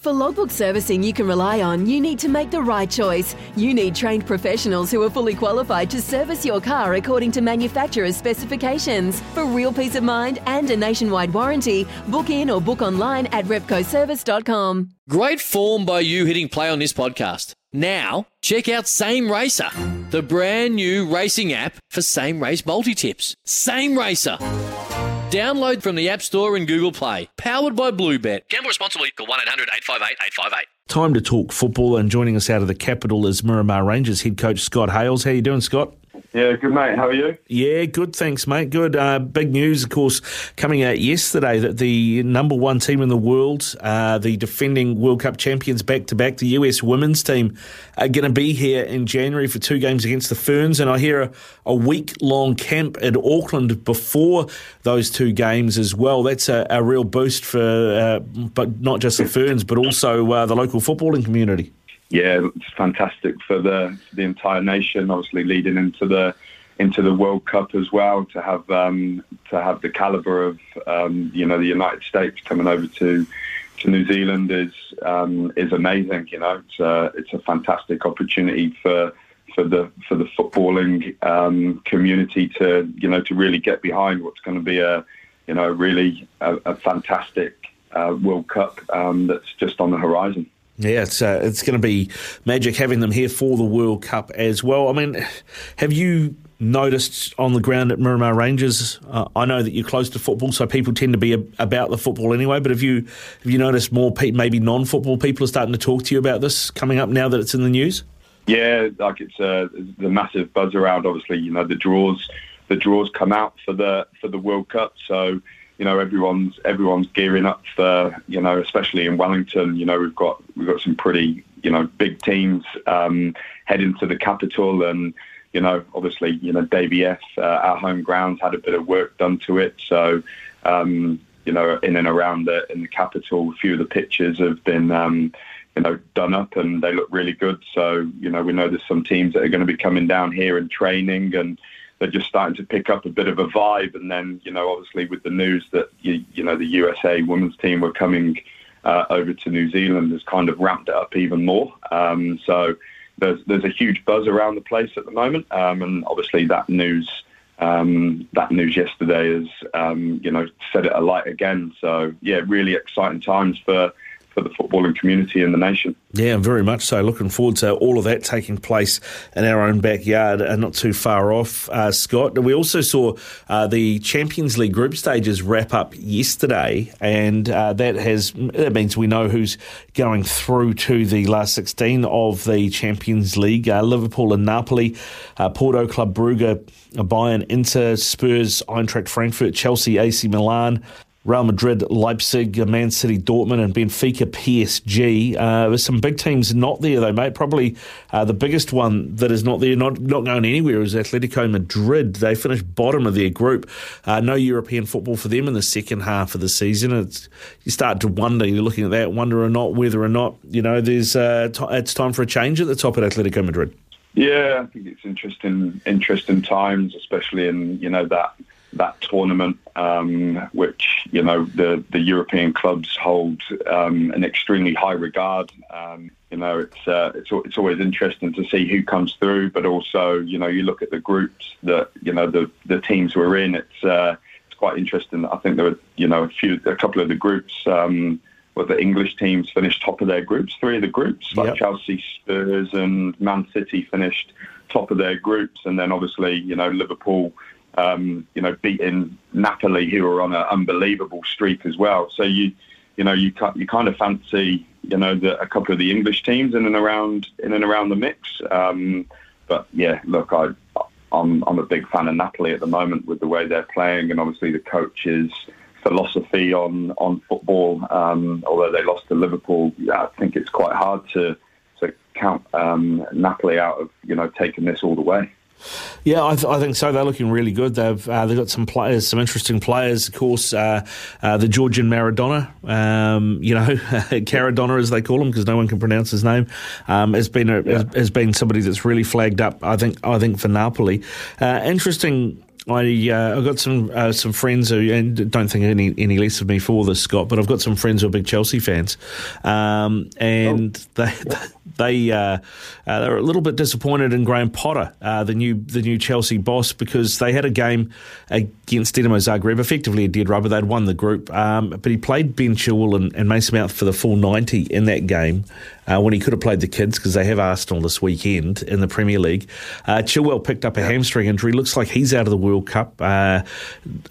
For logbook servicing you can rely on, you need to make the right choice. You need trained professionals who are fully qualified to service your car according to manufacturer's specifications. For real peace of mind and a nationwide warranty, book in or book online at repcoservice.com. Great form by you hitting play on this podcast. Now, check out Same Racer, the brand new racing app for same race multi tips. Same Racer. Download from the App Store and Google Play. Powered by Bluebet. Gamble responsibly. Call 1 800 858 858. Time to talk football, and joining us out of the capital is Miramar Rangers head coach Scott Hales. How you doing, Scott? Yeah, good mate. How are you? Yeah, good. Thanks, mate. Good. Uh, big news, of course, coming out yesterday that the number one team in the world, uh, the defending World Cup champions back to back, the US women's team, are going to be here in January for two games against the Ferns. And I hear a, a week long camp in Auckland before those two games as well. That's a, a real boost for, uh, but not just the Ferns, but also uh, the local footballing community yeah, it's fantastic for the the entire nation. Obviously, leading into the into the World Cup as well to have um, to have the caliber of um, you know the United States coming over to to New Zealand is um, is amazing. You know, it's a, it's a fantastic opportunity for for the for the footballing um, community to you know to really get behind what's going to be a you know really a, a fantastic uh, World Cup um, that's just on the horizon. Yeah, it's uh, it's going to be magic having them here for the World Cup as well. I mean, have you noticed on the ground at Miramar Rangers? Uh, I know that you're close to football, so people tend to be a, about the football anyway. But have you have you noticed more pe- maybe non-football people are starting to talk to you about this coming up now that it's in the news? Yeah, like it's uh, the massive buzz around. Obviously, you know the draws the draws come out for the for the World Cup, so you know everyone's everyone's gearing up for you know especially in Wellington you know we've got we've got some pretty you know big teams um, heading to the capital and you know obviously you know F uh, our home grounds had a bit of work done to it. So um, you know in and around the in the capital a few of the pitches have been um, you know done up and they look really good. So you know we know there's some teams that are going to be coming down here and training and they're just starting to pick up a bit of a vibe. And then, you know, obviously with the news that you, you know the USA women's team were coming uh, over to New Zealand has kind of ramped it up even more. Um, so there's there's a huge buzz around the place at the moment, um, and obviously that news. Um, that news yesterday has, um, you know, set it alight again. So yeah, really exciting times for for the footballing community in the nation. Yeah, very much so. Looking forward to all of that taking place in our own backyard and not too far off, uh, Scott. We also saw uh, the Champions League group stages wrap up yesterday, and uh, that has that means we know who's going through to the last 16 of the Champions League. Uh, Liverpool and Napoli, uh, Porto, Club Brugge, Bayern, Inter, Spurs, Eintracht Frankfurt, Chelsea, AC Milan, Real Madrid, Leipzig, Man City, Dortmund, and Benfica, PSG. Uh, there's some big teams not there, though, mate. Probably uh, the biggest one that is not there, not, not going anywhere, is Atletico Madrid. They finished bottom of their group. Uh, no European football for them in the second half of the season. It's, you start to wonder, you're looking at that, wonder or not whether or not, you know, there's uh, t- it's time for a change at the top at Atletico Madrid. Yeah, I think it's interesting, interesting times, especially in, you know, that that tournament, um, which you know the the European clubs hold um, an extremely high regard. Um, you know, it's uh, it's it's always interesting to see who comes through, but also you know you look at the groups that you know the the teams we're in. It's uh, it's quite interesting. I think there were you know a few a couple of the groups. Um, where the English teams finished top of their groups, three of the groups, like yep. Chelsea, Spurs, and Man City finished top of their groups, and then obviously, you know, Liverpool um, you know, beating Napoli, who are on an unbelievable streak as well. So you, you know, you you kind of fancy, you know, the, a couple of the English teams in and around in and around the mix. Um, but yeah, look, I, I'm I'm a big fan of Napoli at the moment with the way they're playing, and obviously the coach is philosophy on on football. Um, although they lost to Liverpool, I think it's quite hard to to count um, Napoli out of you know taking this all the way. Yeah, I, th- I, think so. They're looking really good. They've uh, they've got some players, some interesting players. Of course, uh, uh, the Georgian Maradona, um, you know, Kvaradona as they call him, because no one can pronounce his name, um, has been a, yeah. has, has, been somebody that's really flagged up. I think I think for Napoli, uh, interesting I uh, I've got some uh, some friends who and don't think any any less of me for this Scott, but I've got some friends who are big Chelsea fans, um, and oh. they they uh, uh, they're a little bit disappointed in Graham Potter, uh, the new the new Chelsea boss, because they had a game against Dinamo Zagreb, effectively a dead rubber. They'd won the group, um, but he played Ben Chilwell and, and Mason Mount for the full ninety in that game uh, when he could have played the kids because they have Arsenal this weekend in the Premier League. Uh, Chilwell picked up a hamstring injury. Looks like he's out of the World Cup. Uh,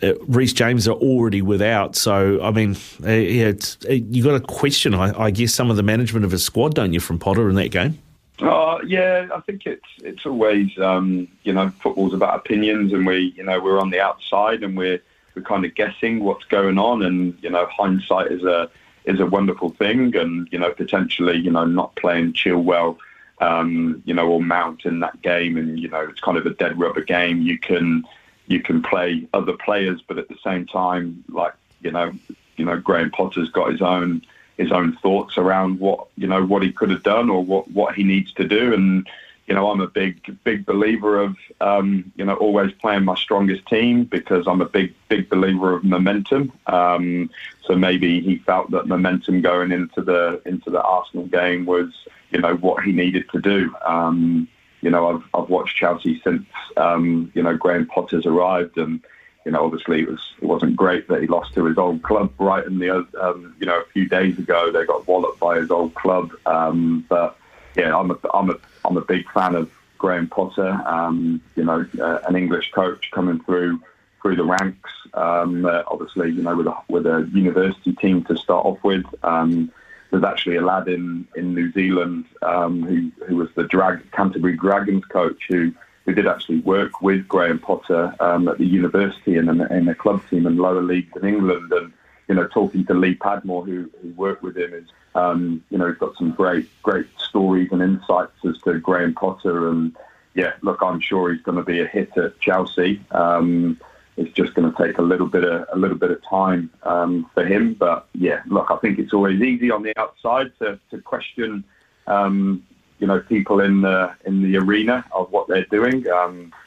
uh Reece James are already without. So, I mean, uh, yeah, uh, you got to question, I, I, guess, some of the management of his squad, don't you, from Potter in that game? Uh, yeah, I think it's it's always um, you know football's about opinions, and we you know we're on the outside and we're we're kind of guessing what's going on, and you know hindsight is a is a wonderful thing, and you know potentially you know not playing Chilwell, um, you know, or Mount in that game, and you know it's kind of a dead rubber game. You can you can play other players, but at the same time, like you know, you know, Graham Potter's got his own his own thoughts around what you know what he could have done or what what he needs to do, and you know, I'm a big, big believer of, um, you know, always playing my strongest team because I'm a big, big believer of momentum. Um, so maybe he felt that momentum going into the into the Arsenal game was, you know, what he needed to do. Um, you know, I've I've watched Chelsea since, um, you know, Graham Potter's arrived, and you know, obviously it was it wasn't great that he lost to his old club right in the, um, you know, a few days ago they got walloped by his old club, um, but yeah, I'm a, I'm a, I'm a big fan of Graham Potter. Um, you know, uh, an English coach coming through through the ranks. Um, uh, obviously, you know, with a with a university team to start off with. Um, there's actually a lad in, in New Zealand um, who who was the drag Canterbury Dragons coach who who did actually work with Graham Potter um, at the university and in, the club team in lower leagues in England and you know, talking to Lee Padmore, who, who worked with him, is um, you know, he's got some great, great stories and insights as to Graham Potter. And yeah, look, I'm sure he's going to be a hit at Chelsea. Um, it's just going to take a little bit of a little bit of time um, for him. But yeah, look, I think it's always easy on the outside to, to question, um, you know, people in the in the arena of what they're doing.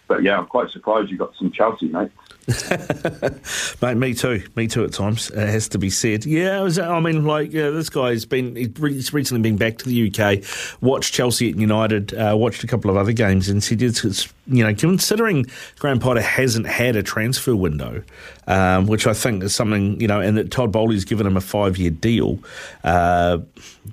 But yeah, I'm quite surprised you got some Chelsea mates. Mate, me too. Me too. At times, it has to be said. Yeah, was, I mean, like yeah, this guy's been he's recently been back to the UK, watched Chelsea at United, uh, watched a couple of other games, and said it's, it's you know considering Graham Potter hasn't had a transfer window, um, which I think is something you know, and that Todd Boehly's given him a five year deal. Uh,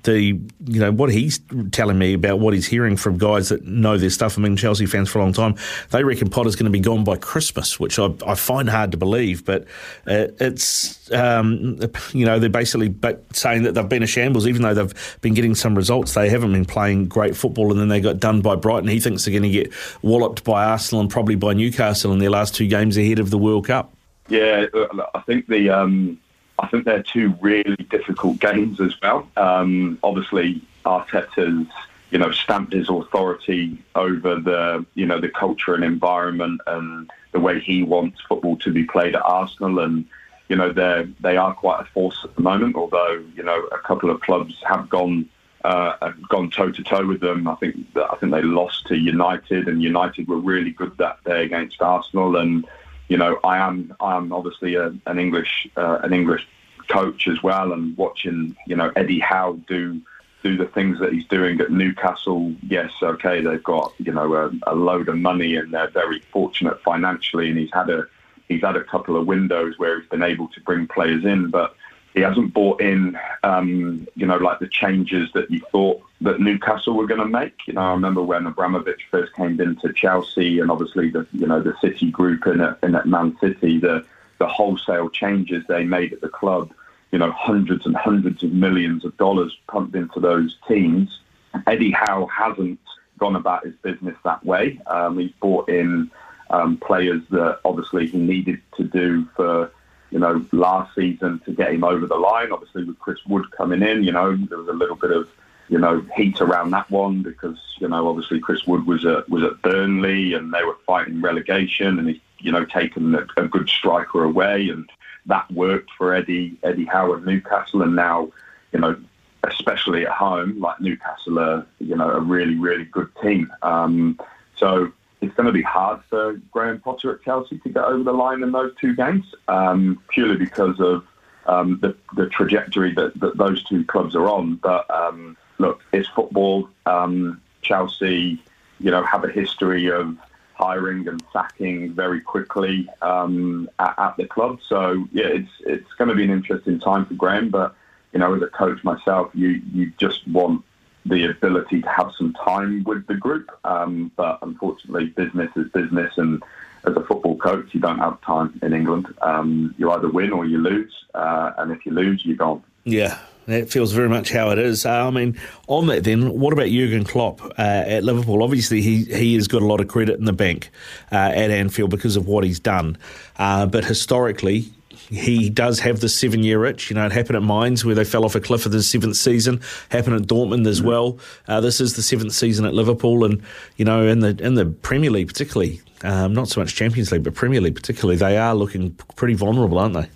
the you know what he's telling me about what he's hearing from guys that know their stuff. I mean, Chelsea fans for a long time, they reckon Potter's going to be gone by Christmas, which I, I find hard to believe. But uh, it's um, you know they're basically saying that they've been a shambles, even though they've been getting some results. They haven't been playing great football, and then they got done by Brighton. He thinks they're going to get walloped by Arsenal and probably by Newcastle in their last two games ahead of the World Cup. Yeah, I think the. Um, I think they're two really difficult games as well. Um, obviously, Arteta's you know, stamped his authority over the, you know, the culture and environment and the way he wants football to be played at Arsenal. And, you know, they they are quite a force at the moment, although, you know, a couple of clubs have gone uh, gone toe to toe with them. I think I think they lost to United, and United were really good that day against Arsenal. And you know, I am I am obviously a, an English uh, an English coach as well, and watching you know Eddie Howe do do the things that he's doing at Newcastle, yes, okay, they've got you know a, a, load of money and they're very fortunate financially, and he's had a he's had a couple of windows where he's been able to bring players in, but he hasn't brought in um, you know like the changes that you thought that Newcastle were going to make. You know, I remember when Abramovich first came into Chelsea, and obviously the you know the City group in at, in at Man City, the the wholesale changes they made at the club you know, hundreds and hundreds of millions of dollars pumped into those teams. Eddie Howe hasn't gone about his business that way. Um, he's brought in um, players that obviously he needed to do for you know, last season to get him over the line. Obviously, with Chris Wood coming in, you know, there was a little bit of you know heat around that one because you know obviously Chris Wood was at was at Burnley and they were fighting relegation and he you know taken a, a good striker away and that worked for Eddie Eddie Howe Newcastle and now you know especially at home like Newcastle are you know a really really good team. Um, so it's going to be hard for Graham Potter at Chelsea to get over the line in those two games, um, purely because of um, the, the, trajectory that, that, those two clubs are on. But um, look, it's football. Um, Chelsea, you know, have a history of hiring and sacking very quickly um, at, at, the club. So yeah, it's it's going to be an interesting time for Graham. But you know, as a coach myself, you you just want the ability to have some time with the group. Um, but unfortunately, business is business, and as a football coach, you don't have time in England. Um, you either win or you lose, uh, and if you lose, you're gone. Yeah. That feels very much how it is. Uh, I mean, on that then, what about Jurgen Klopp uh, at Liverpool? Obviously, he, he has got a lot of credit in the bank uh, at Anfield because of what he's done. Uh, but historically, he does have the seven year itch. You know, it happened at Mainz where they fell off a cliff in the seventh season. Happened at Dortmund as well. Uh, this is the seventh season at Liverpool, and you know, in the in the Premier League particularly, um, not so much Champions League, but Premier League particularly, they are looking pretty vulnerable, aren't they?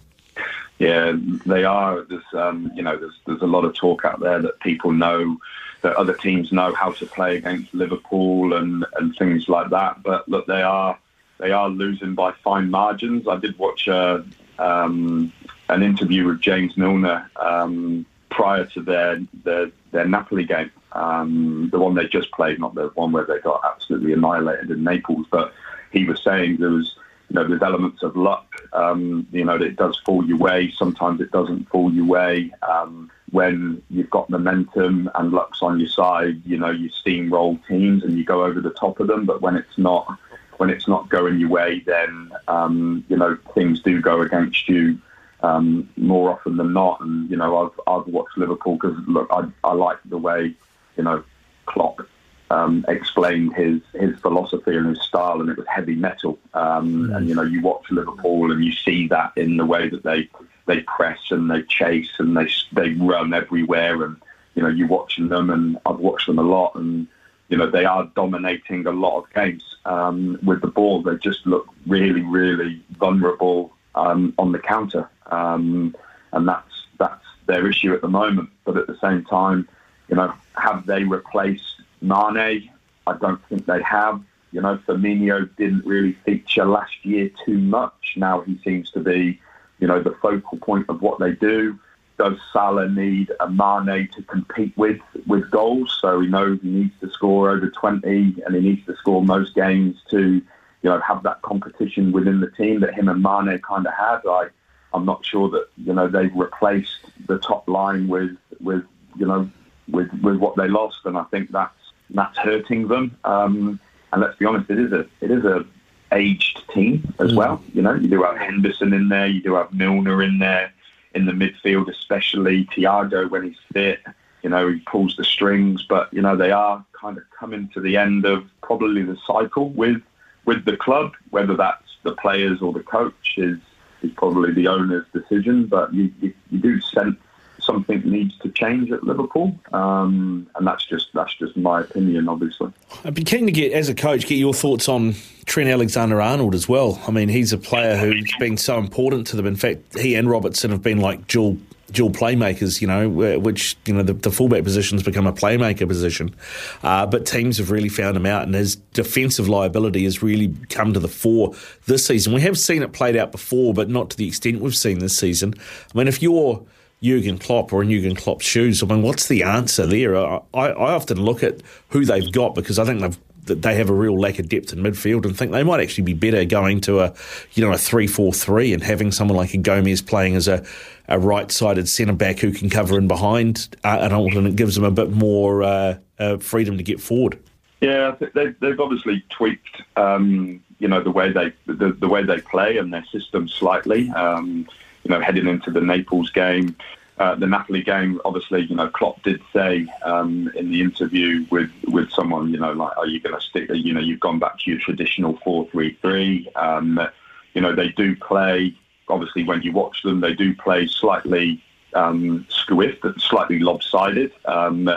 Yeah, they are. There's um, you know, there's there's a lot of talk out there that people know that other teams know how to play against Liverpool and and things like that. But look, they are they are losing by fine margins. I did watch uh, um, an interview with James Milner um, prior to their, their, their Napoli game, um, the one they just played, not the one where they got absolutely annihilated in Naples. But he was saying there was, you know, there's elements of luck. Um, you know, it does fall your way. Sometimes it doesn't fall your way. Um, when you've got momentum and luck's on your side, you know, you steamroll teams and you go over the top of them. But when it's not, when it's not going your way, then um, you know things do go against you um, more often than not. And you know, I've I've watched Liverpool because look, I I like the way you know Klopp um, explained his his philosophy and his style, and it was heavy metal. Um, mm. And you know, you watch Liverpool and you see that in the way that they they press and they chase and they they run everywhere, and you know, you're watching them, and I've watched them a lot, and you know, they are dominating a lot of games um, with the ball. They just look really, really vulnerable um, on the counter, um, and that's that's their issue at the moment. But at the same time, you know, have they replaced Mane? I don't think they have. You know, Firmino didn't really feature last year too much. Now he seems to be, you know, the focal point of what they do does Salah need a Mane to compete with with goals? So he knows he needs to score over 20 and he needs to score most games to, you know, have that competition within the team that him and Mane kind of had. I, I'm not sure that, you know, they've replaced the top line with, with you know, with, with what they lost. And I think that's, that's hurting them. Um, and let's be honest, it is a, it is a aged team as mm. well. You know, you do have Henderson in there, you do have Milner in there in the midfield, especially Thiago when he's fit. You know, he pulls the strings, but you know they are kind of coming to the end of probably the cycle with with the club. Whether that's the players or the coach is is probably the owner's decision, but you, you, you do sense something needs to change at Liverpool, um, and that's just that's just my opinion, obviously. I'd be keen to get, as a coach, get your thoughts on Trent Alexander-Arnold as well. I mean, he's a player who's been so important to them. In fact, he and Robertson have been like dual dual playmakers, you know, which, you know, the, the fullback position's become a playmaker position. Uh, but teams have really found him out, and his defensive liability has really come to the fore this season. We have seen it played out before, but not to the extent we've seen this season. I mean, if you're Jurgen Klopp or in Jurgen Klopp's shoes, I mean, what's the answer there? I, I often look at who they've got because I think they've they have a real lack of depth in midfield and think they might actually be better going to a you know a three four three and having someone like a Gomez playing as a, a right sided centre back who can cover in behind uh, and it gives them a bit more uh, uh, freedom to get forward. Yeah, they've, they've obviously tweaked um, you know the way they the, the way they play and their system slightly. Um, you know, heading into the Naples game. Uh, the Napoli game, obviously, you know, Klopp did say um, in the interview with, with someone, you know, like, are you going to stick, you know, you've gone back to your traditional 4 3 3. Um, you know, they do play obviously when you watch them, they do play slightly um, swift, slightly lopsided. Um,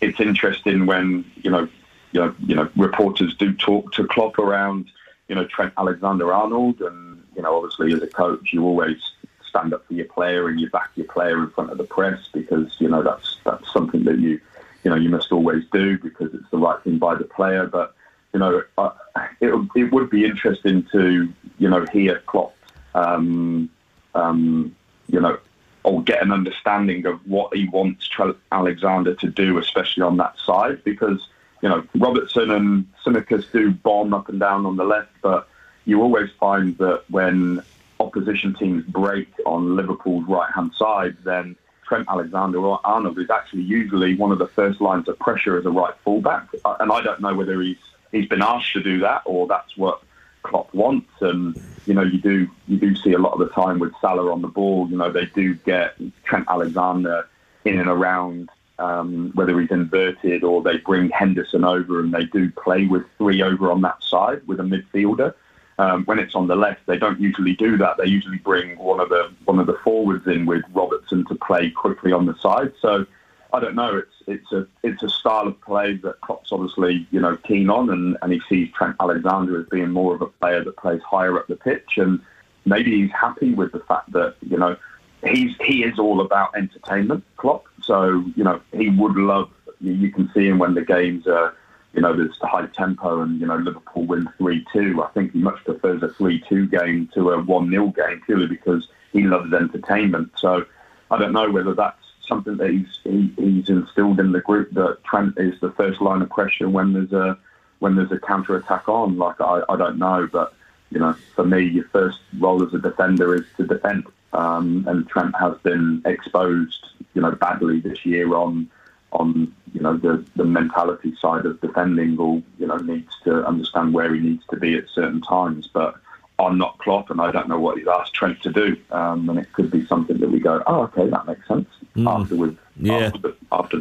it's interesting when you know, you know, you know, reporters do talk to Klopp around, you know, Trent Alexander-Arnold, and you know, obviously as a coach, you always stand up for your player and you back your player in front of the press because you know that's that's something that you you know you must always do because it's the right thing by the player. But you know, uh, it it would be interesting to you know hear Klopp, um, um, you know, or get an understanding of what he wants Alexander to do, especially on that side, because you know Robertson and Tsimikas do bomb up and down on the left, but you always find that when opposition teams break on Liverpool's right hand side, then Trent Alexander Arnold is actually usually one of the first lines of pressure as a right fullback. Uh, and I don't know whether he's he's been asked to do that or that's what Klopp wants. And you know, you do you do see a lot of the time with Salah on the ball. You know, they do get Trent Alexander in and around. Um, whether he's inverted or they bring Henderson over and they do play with three over on that side with a midfielder. Um, when it's on the left, they don't usually do that. They usually bring one of the one of the forwards in with Robertson to play quickly on the side. So I don't know. It's it's a it's a style of play that Klopp's obviously you know keen on, and, and he sees Trent Alexander as being more of a player that plays higher up the pitch, and maybe he's happy with the fact that you know he's he is all about entertainment, Klopp. So you know he would love. You can see him when the games are you know, there's the high tempo and, you know, Liverpool win 3-2. I think he much prefers a 3-2 game to a 1-0 game purely because he loves entertainment. So I don't know whether that's something that he's, he, he's instilled in the group that Trent is the first line of pressure when there's a, when there's a counter attack on. Like, I, I don't know, but, you know, for me, your first role as a defender is to defend. Um, and Trent has been exposed, you know, badly this year on on you know the the mentality side of defending or you know needs to understand where he needs to be at certain times. But I'm not Klopp, and I don't know what he's asked Trent to do. Um, and it could be something that we go, oh, okay, that makes sense mm. afterwards. Yeah. After the, after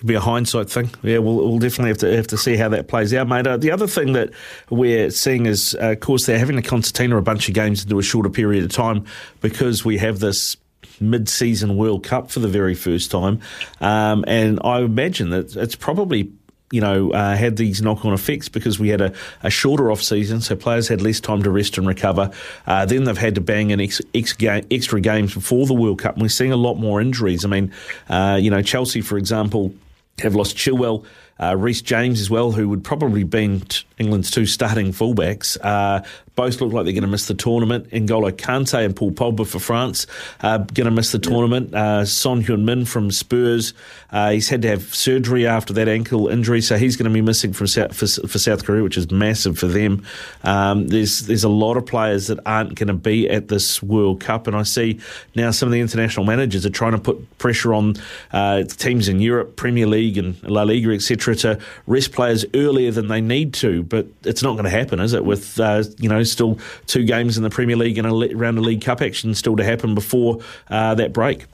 could be a hindsight thing. Yeah, we'll, we'll definitely have to have to see how that plays out, mate. Uh, the other thing that we're seeing is, uh, of course, they're having a concertina a bunch of games into a shorter period of time because we have this mid-season World Cup for the very first time, um, and I imagine that it's probably you know, uh, had these knock-on effects because we had a, a shorter off-season, so players had less time to rest and recover. Uh, then they've had to bang in ex, ex game, extra games before the World Cup, and we're seeing a lot more injuries. I mean, uh, you know, Chelsea, for example, have lost Chilwell, uh, Reece James as well, who would probably be England's two starting fullbacks. Uh, both look like they're going to miss the tournament. N'Golo Kante and Paul Pogba for France are going to miss the tournament. Uh, Son Heung-min from Spurs, uh, he's had to have surgery after that ankle injury, so he's going to be missing from South, for, for South Korea, which is massive for them. Um, there's there's a lot of players that aren't going to be at this World Cup, and I see now some of the international managers are trying to put pressure on uh, teams in Europe, Premier League and La Liga, etc., to rest players earlier than they need to. But it's not going to happen, is it? With uh, you know still two games in the Premier League and a round of League Cup action still to happen before uh, that break.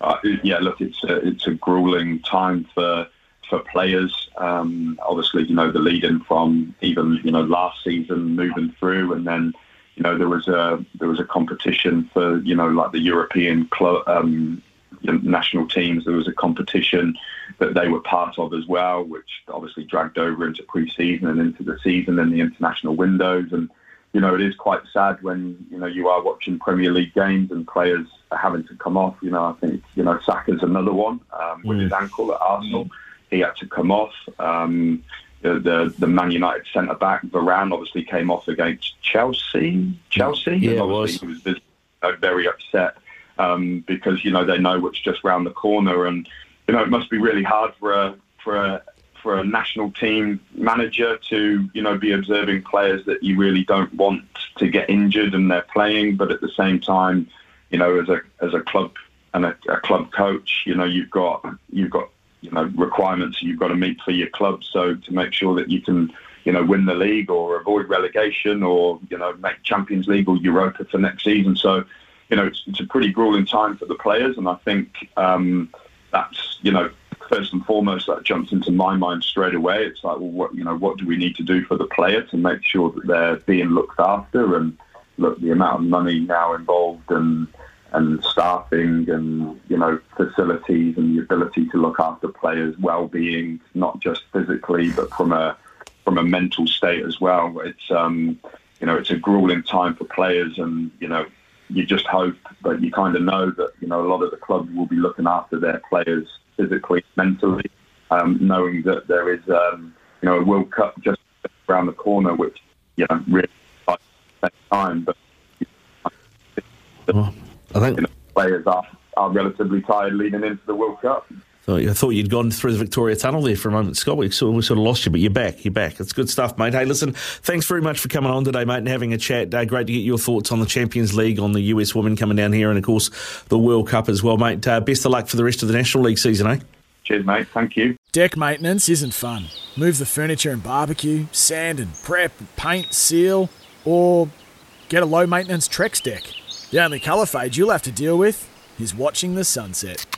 Uh, yeah, look, it's a, it's a grueling time for for players. Um, obviously, you know the lead-in from even you know last season moving through, and then you know there was a there was a competition for you know like the European club. Um, national teams. There was a competition that they were part of as well, which obviously dragged over into pre-season and into the season and the international windows. And you know, it is quite sad when, you know, you are watching Premier League games and players are having to come off. You know, I think, you know, Saka's another one um, with mm. his ankle at Arsenal. Mm. He had to come off. Um, the, the, the Man United centre back Varane obviously came off against Chelsea. Chelsea, yeah, was. he was uh, very upset um, because you know they know what's just round the corner, and you know it must be really hard for a for a for a national team manager to, you know, be observing players that you really don't want to get injured and they're playing, but at the same time, you know, as a as a club and a, a club coach, you know, you've got you've got you know requirements you've got to meet for your club. So to make sure that you can you know win the league or avoid relegation or you know make Champions League or Europa for next season. So you know it's, it's a pretty grueling time for the players, and I think um, that's you know first and foremost that jumps into my mind straight away. It's like, well, what you know, what do we need to do for the player to make sure that they're being looked after? And look, the amount of money now involved and and staffing and you know facilities and the ability to look after players' well-being, not just physically but from a from a mental state as well. It's um, you know it's a grueling time for players, and you know you just hope, but you kind of know that you know a lot of the clubs will be looking after their players physically, mentally, um, knowing that there is um, you know a World Cup just around the corner, which you know really time, but. Well, I think you know, players are, are relatively tired leading into the World Cup. I thought you'd gone through the Victoria Tunnel there for a moment, Scott. We sort, of, we sort of lost you, but you're back. You're back. It's good stuff, mate. Hey, listen, thanks very much for coming on today, mate, and having a chat. Uh, great to get your thoughts on the Champions League, on the US women coming down here, and of course the World Cup as well, mate. Uh, best of luck for the rest of the National League season, eh? Cheers, mate. Thank you. Deck maintenance isn't fun. Move the furniture and barbecue, sand and prep, paint, seal, or get a low maintenance Trex deck. The only colour fade you'll have to deal with is watching the sunset.